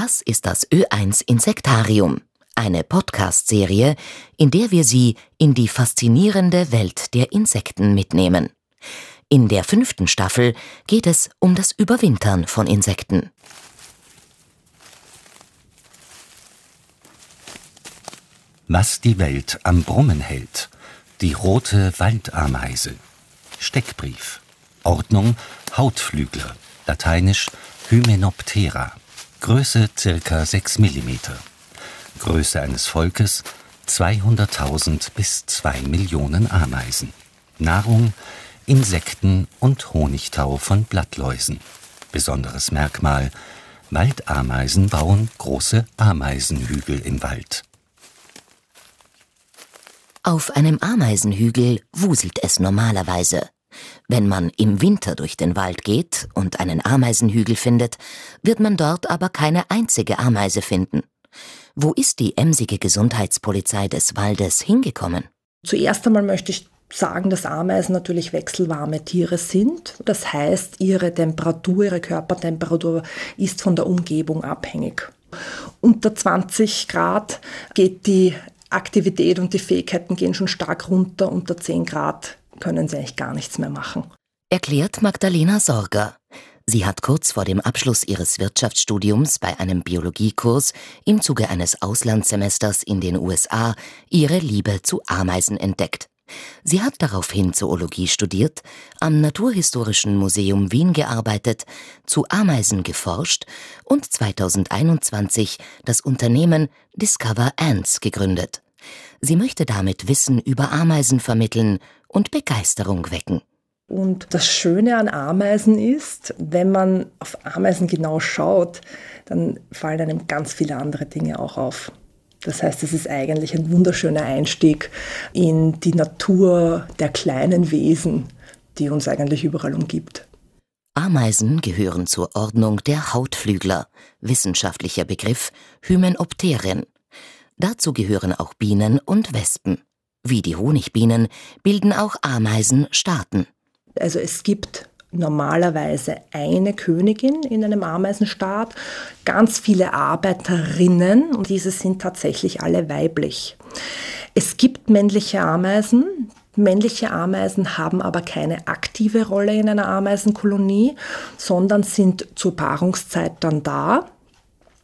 Das ist das Ö1 Insektarium, eine Podcast-Serie, in der wir Sie in die faszinierende Welt der Insekten mitnehmen. In der fünften Staffel geht es um das Überwintern von Insekten. Was die Welt am Brummen hält. Die rote Waldameise. Steckbrief. Ordnung Hautflügler. Lateinisch Hymenoptera. Größe ca. 6 mm. Größe eines Volkes 200.000 bis 2 Millionen Ameisen. Nahrung Insekten und Honigtau von Blattläusen. Besonderes Merkmal Waldameisen bauen große Ameisenhügel im Wald. Auf einem Ameisenhügel wuselt es normalerweise. Wenn man im Winter durch den Wald geht und einen Ameisenhügel findet, wird man dort aber keine einzige Ameise finden. Wo ist die emsige Gesundheitspolizei des Waldes hingekommen? Zuerst einmal möchte ich sagen, dass Ameisen natürlich wechselwarme Tiere sind. Das heißt, ihre Temperatur, ihre Körpertemperatur ist von der Umgebung abhängig. Unter 20 Grad geht die Aktivität und die Fähigkeiten gehen schon stark runter. Unter 10 Grad können sie eigentlich gar nichts mehr machen. Erklärt Magdalena Sorger. Sie hat kurz vor dem Abschluss ihres Wirtschaftsstudiums bei einem Biologiekurs im Zuge eines Auslandssemesters in den USA ihre Liebe zu Ameisen entdeckt. Sie hat daraufhin Zoologie studiert, am Naturhistorischen Museum Wien gearbeitet, zu Ameisen geforscht und 2021 das Unternehmen Discover Ants gegründet. Sie möchte damit Wissen über Ameisen vermitteln und Begeisterung wecken. Und das Schöne an Ameisen ist, wenn man auf Ameisen genau schaut, dann fallen einem ganz viele andere Dinge auch auf. Das heißt, es ist eigentlich ein wunderschöner Einstieg in die Natur der kleinen Wesen, die uns eigentlich überall umgibt. Ameisen gehören zur Ordnung der Hautflügler, wissenschaftlicher Begriff Hymenopteren. Dazu gehören auch Bienen und Wespen. Wie die Honigbienen bilden auch Ameisen Staaten. Also es gibt normalerweise eine Königin in einem Ameisenstaat, ganz viele Arbeiterinnen und diese sind tatsächlich alle weiblich. Es gibt männliche Ameisen. Männliche Ameisen haben aber keine aktive Rolle in einer Ameisenkolonie, sondern sind zur Paarungszeit dann da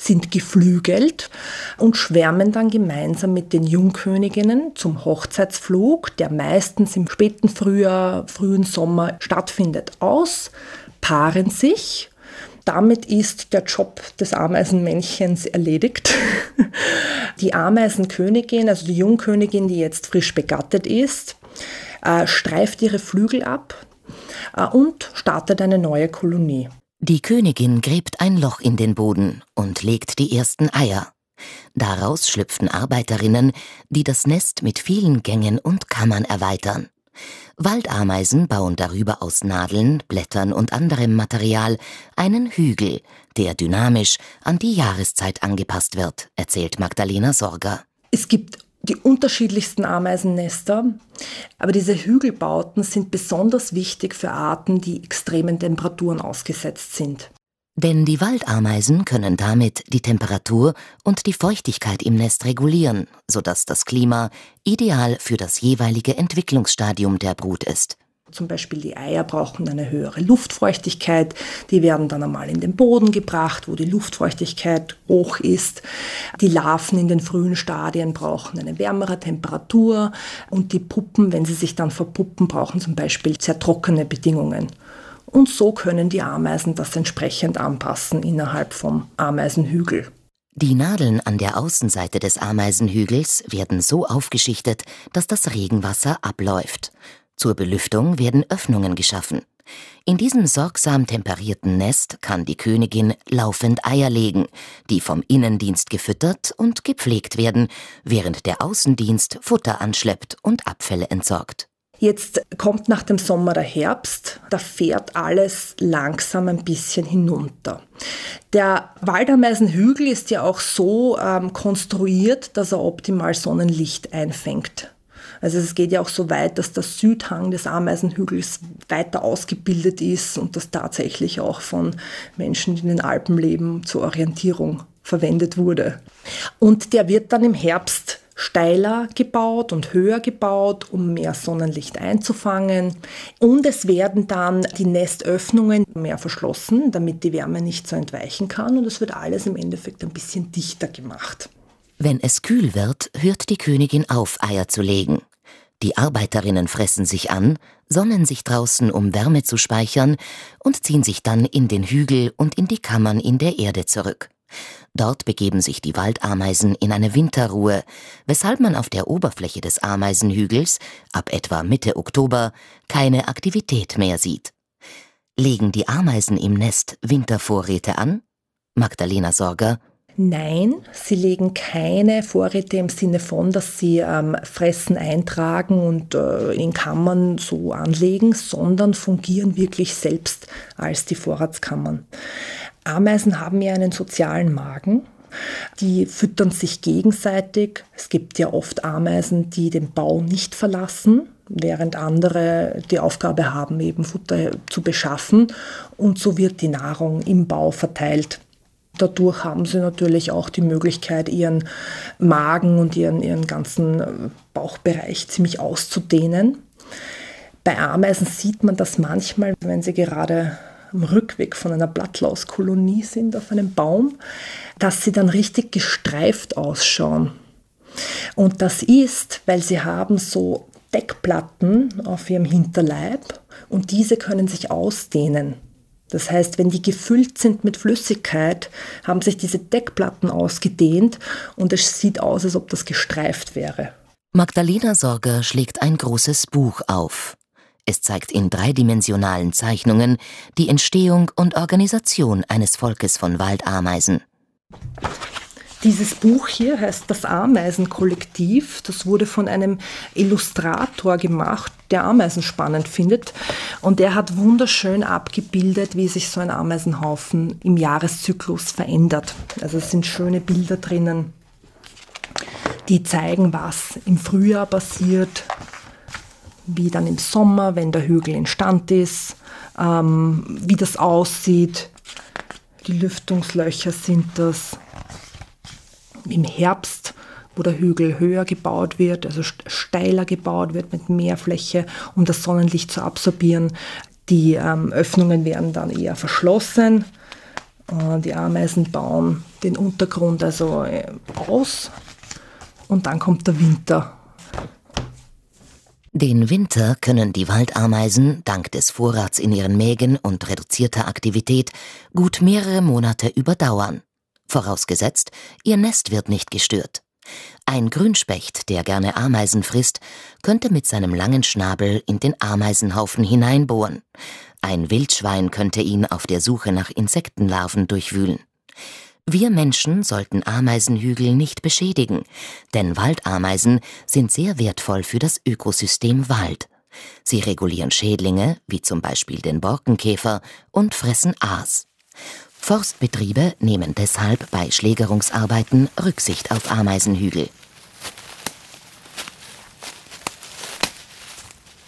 sind geflügelt und schwärmen dann gemeinsam mit den Jungköniginnen zum Hochzeitsflug, der meistens im späten Frühjahr, frühen Sommer stattfindet, aus, paaren sich. Damit ist der Job des Ameisenmännchens erledigt. Die Ameisenkönigin, also die Jungkönigin, die jetzt frisch begattet ist, äh, streift ihre Flügel ab äh, und startet eine neue Kolonie. Die Königin gräbt ein Loch in den Boden und legt die ersten Eier. Daraus schlüpfen Arbeiterinnen, die das Nest mit vielen Gängen und Kammern erweitern. Waldameisen bauen darüber aus Nadeln, Blättern und anderem Material einen Hügel, der dynamisch an die Jahreszeit angepasst wird, erzählt Magdalena Sorger. Es gibt die unterschiedlichsten Ameisennester, aber diese Hügelbauten sind besonders wichtig für Arten, die extremen Temperaturen ausgesetzt sind. Denn die Waldameisen können damit die Temperatur und die Feuchtigkeit im Nest regulieren, sodass das Klima ideal für das jeweilige Entwicklungsstadium der Brut ist. Zum Beispiel die Eier brauchen eine höhere Luftfeuchtigkeit. Die werden dann einmal in den Boden gebracht, wo die Luftfeuchtigkeit hoch ist. Die Larven in den frühen Stadien brauchen eine wärmere Temperatur. Und die Puppen, wenn sie sich dann verpuppen, brauchen zum Beispiel sehr trockene Bedingungen. Und so können die Ameisen das entsprechend anpassen innerhalb vom Ameisenhügel. Die Nadeln an der Außenseite des Ameisenhügels werden so aufgeschichtet, dass das Regenwasser abläuft. Zur Belüftung werden Öffnungen geschaffen. In diesem sorgsam temperierten Nest kann die Königin laufend Eier legen, die vom Innendienst gefüttert und gepflegt werden, während der Außendienst Futter anschleppt und Abfälle entsorgt. Jetzt kommt nach dem Sommer der Herbst, da fährt alles langsam ein bisschen hinunter. Der Waldameisenhügel ist ja auch so ähm, konstruiert, dass er optimal Sonnenlicht einfängt. Also es geht ja auch so weit, dass der Südhang des Ameisenhügels weiter ausgebildet ist und das tatsächlich auch von Menschen, die in den Alpen leben, zur Orientierung verwendet wurde. Und der wird dann im Herbst steiler gebaut und höher gebaut, um mehr Sonnenlicht einzufangen. Und es werden dann die Nestöffnungen mehr verschlossen, damit die Wärme nicht so entweichen kann. Und es wird alles im Endeffekt ein bisschen dichter gemacht. Wenn es kühl wird, hört die Königin auf, Eier zu legen. Die Arbeiterinnen fressen sich an, sonnen sich draußen, um Wärme zu speichern, und ziehen sich dann in den Hügel und in die Kammern in der Erde zurück. Dort begeben sich die Waldameisen in eine Winterruhe, weshalb man auf der Oberfläche des Ameisenhügels ab etwa Mitte Oktober keine Aktivität mehr sieht. Legen die Ameisen im Nest Wintervorräte an? Magdalena Sorger Nein, sie legen keine Vorräte im Sinne von, dass sie ähm, Fressen eintragen und äh, in Kammern so anlegen, sondern fungieren wirklich selbst als die Vorratskammern. Ameisen haben ja einen sozialen Magen. Die füttern sich gegenseitig. Es gibt ja oft Ameisen, die den Bau nicht verlassen, während andere die Aufgabe haben, eben Futter zu beschaffen. Und so wird die Nahrung im Bau verteilt. Dadurch haben sie natürlich auch die Möglichkeit, ihren Magen und ihren, ihren ganzen Bauchbereich ziemlich auszudehnen. Bei Ameisen sieht man das manchmal, wenn sie gerade am Rückweg von einer Blattlauskolonie sind auf einem Baum, dass sie dann richtig gestreift ausschauen. Und das ist, weil sie haben so Deckplatten auf ihrem Hinterleib und diese können sich ausdehnen. Das heißt, wenn die gefüllt sind mit Flüssigkeit, haben sich diese Deckplatten ausgedehnt und es sieht aus, als ob das gestreift wäre. Magdalena Sorger schlägt ein großes Buch auf. Es zeigt in dreidimensionalen Zeichnungen die Entstehung und Organisation eines Volkes von Waldameisen. Dieses Buch hier heißt Das Ameisenkollektiv. Das wurde von einem Illustrator gemacht, der Ameisen spannend findet. Und der hat wunderschön abgebildet, wie sich so ein Ameisenhaufen im Jahreszyklus verändert. Also es sind schöne Bilder drinnen, die zeigen, was im Frühjahr passiert, wie dann im Sommer, wenn der Hügel in Stand ist, ähm, wie das aussieht. Die Lüftungslöcher sind das. Im Herbst, wo der Hügel höher gebaut wird, also steiler gebaut wird mit mehr Fläche, um das Sonnenlicht zu absorbieren. Die ähm, Öffnungen werden dann eher verschlossen. Äh, die Ameisen bauen den Untergrund also äh, aus und dann kommt der Winter den Winter können die Waldameisen dank des Vorrats in ihren Mägen und reduzierter Aktivität gut mehrere Monate überdauern. Vorausgesetzt, ihr Nest wird nicht gestört. Ein Grünspecht, der gerne Ameisen frisst, könnte mit seinem langen Schnabel in den Ameisenhaufen hineinbohren. Ein Wildschwein könnte ihn auf der Suche nach Insektenlarven durchwühlen. Wir Menschen sollten Ameisenhügel nicht beschädigen, denn Waldameisen sind sehr wertvoll für das Ökosystem Wald. Sie regulieren Schädlinge, wie zum Beispiel den Borkenkäfer, und fressen Aas. Forstbetriebe nehmen deshalb bei Schlägerungsarbeiten Rücksicht auf Ameisenhügel.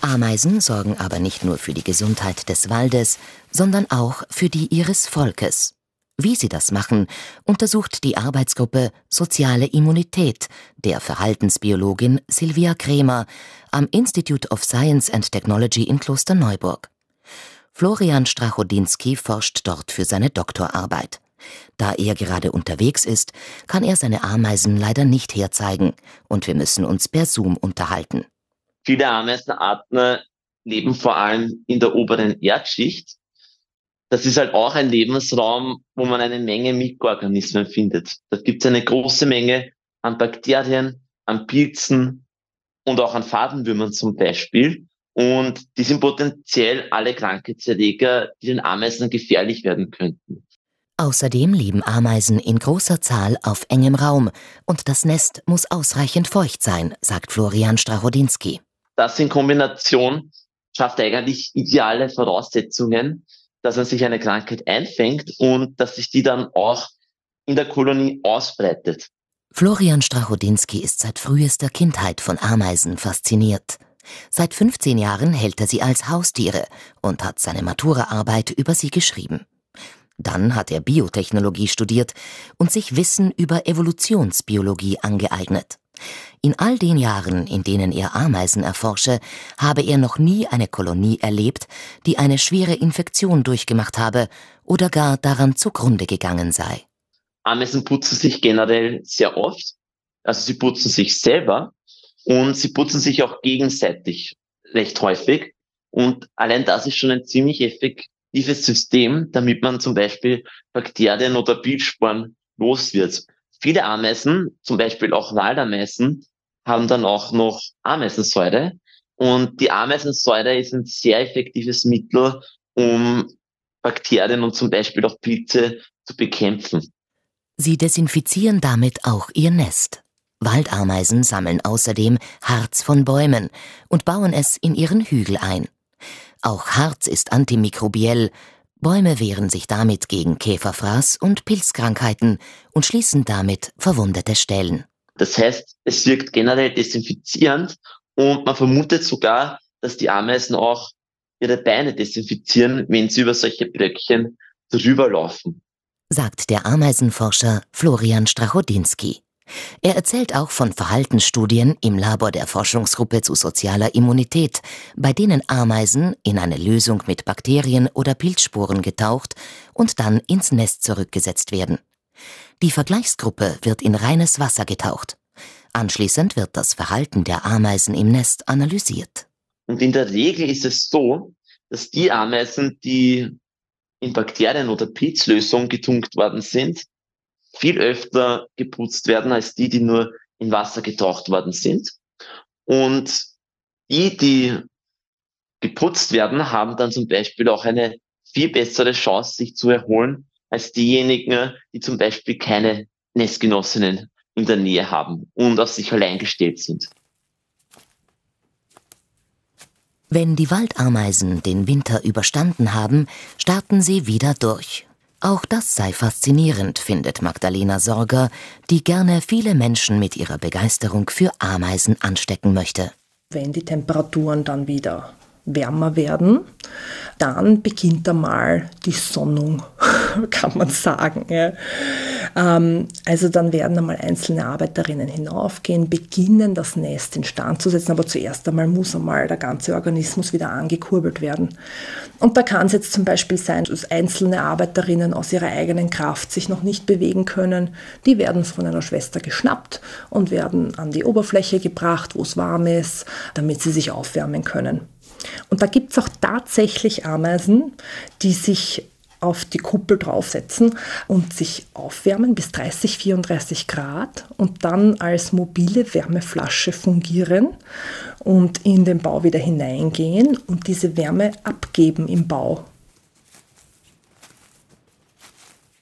Ameisen sorgen aber nicht nur für die Gesundheit des Waldes, sondern auch für die ihres Volkes. Wie sie das machen, untersucht die Arbeitsgruppe Soziale Immunität der Verhaltensbiologin Silvia Kremer am Institute of Science and Technology in Klosterneuburg. Florian Strachodinski forscht dort für seine Doktorarbeit. Da er gerade unterwegs ist, kann er seine Ameisen leider nicht herzeigen und wir müssen uns per Zoom unterhalten. Viele Ameisenarten leben vor allem in der oberen Erdschicht das ist halt auch ein Lebensraum, wo man eine Menge Mikroorganismen findet. Da gibt es eine große Menge an Bakterien, an Pilzen und auch an Fadenwürmern zum Beispiel. Und die sind potenziell alle Krankheitserreger, die den Ameisen gefährlich werden könnten. Außerdem leben Ameisen in großer Zahl auf engem Raum und das Nest muss ausreichend feucht sein, sagt Florian Strachodinski. Das in Kombination schafft eigentlich ideale Voraussetzungen, dass man sich eine Krankheit einfängt und dass sich die dann auch in der Kolonie ausbreitet. Florian Strachodinski ist seit frühester Kindheit von Ameisen fasziniert. Seit 15 Jahren hält er sie als Haustiere und hat seine Maturaarbeit über sie geschrieben. Dann hat er Biotechnologie studiert und sich Wissen über Evolutionsbiologie angeeignet. In all den Jahren, in denen er Ameisen erforsche, habe er noch nie eine Kolonie erlebt, die eine schwere Infektion durchgemacht habe oder gar daran zugrunde gegangen sei. Ameisen putzen sich generell sehr oft. Also sie putzen sich selber und sie putzen sich auch gegenseitig recht häufig. Und allein das ist schon ein ziemlich effektives System, damit man zum Beispiel Bakterien oder Pilzsporen los wird. Viele Ameisen, zum Beispiel auch Waldameisen, haben dann auch noch Ameisensäure. Und die Ameisensäure ist ein sehr effektives Mittel, um Bakterien und zum Beispiel auch Pilze zu bekämpfen. Sie desinfizieren damit auch ihr Nest. Waldameisen sammeln außerdem Harz von Bäumen und bauen es in ihren Hügel ein. Auch Harz ist antimikrobiell. Bäume wehren sich damit gegen Käferfraß und Pilzkrankheiten und schließen damit verwundete Stellen. Das heißt, es wirkt generell desinfizierend und man vermutet sogar, dass die Ameisen auch ihre Beine desinfizieren, wenn sie über solche Blöckchen drüber laufen. Sagt der Ameisenforscher Florian Strachodinski. Er erzählt auch von Verhaltensstudien im Labor der Forschungsgruppe zu sozialer Immunität, bei denen Ameisen in eine Lösung mit Bakterien oder Pilzsporen getaucht und dann ins Nest zurückgesetzt werden. Die Vergleichsgruppe wird in reines Wasser getaucht. Anschließend wird das Verhalten der Ameisen im Nest analysiert. Und in der Regel ist es so, dass die Ameisen, die in Bakterien- oder Pilzlösung getunkt worden sind, viel öfter geputzt werden als die, die nur in Wasser getaucht worden sind. Und die, die geputzt werden, haben dann zum Beispiel auch eine viel bessere Chance, sich zu erholen, als diejenigen, die zum Beispiel keine Nestgenossinnen in der Nähe haben und auf sich allein gestellt sind. Wenn die Waldameisen den Winter überstanden haben, starten sie wieder durch. Auch das sei faszinierend, findet Magdalena Sorger, die gerne viele Menschen mit ihrer Begeisterung für Ameisen anstecken möchte. Wenn die Temperaturen dann wieder wärmer werden, dann beginnt einmal die Sonnung, kann man sagen. Ja. Ähm, also dann werden einmal einzelne Arbeiterinnen hinaufgehen, beginnen das Nest instand zu setzen, aber zuerst einmal muss einmal der ganze Organismus wieder angekurbelt werden. Und da kann es jetzt zum Beispiel sein, dass einzelne Arbeiterinnen aus ihrer eigenen Kraft sich noch nicht bewegen können. Die werden von einer Schwester geschnappt und werden an die Oberfläche gebracht, wo es warm ist, damit sie sich aufwärmen können. Und da gibt es auch tatsächlich Ameisen, die sich auf die Kuppel draufsetzen und sich aufwärmen bis 30, 34 Grad und dann als mobile Wärmeflasche fungieren und in den Bau wieder hineingehen und diese Wärme abgeben im Bau.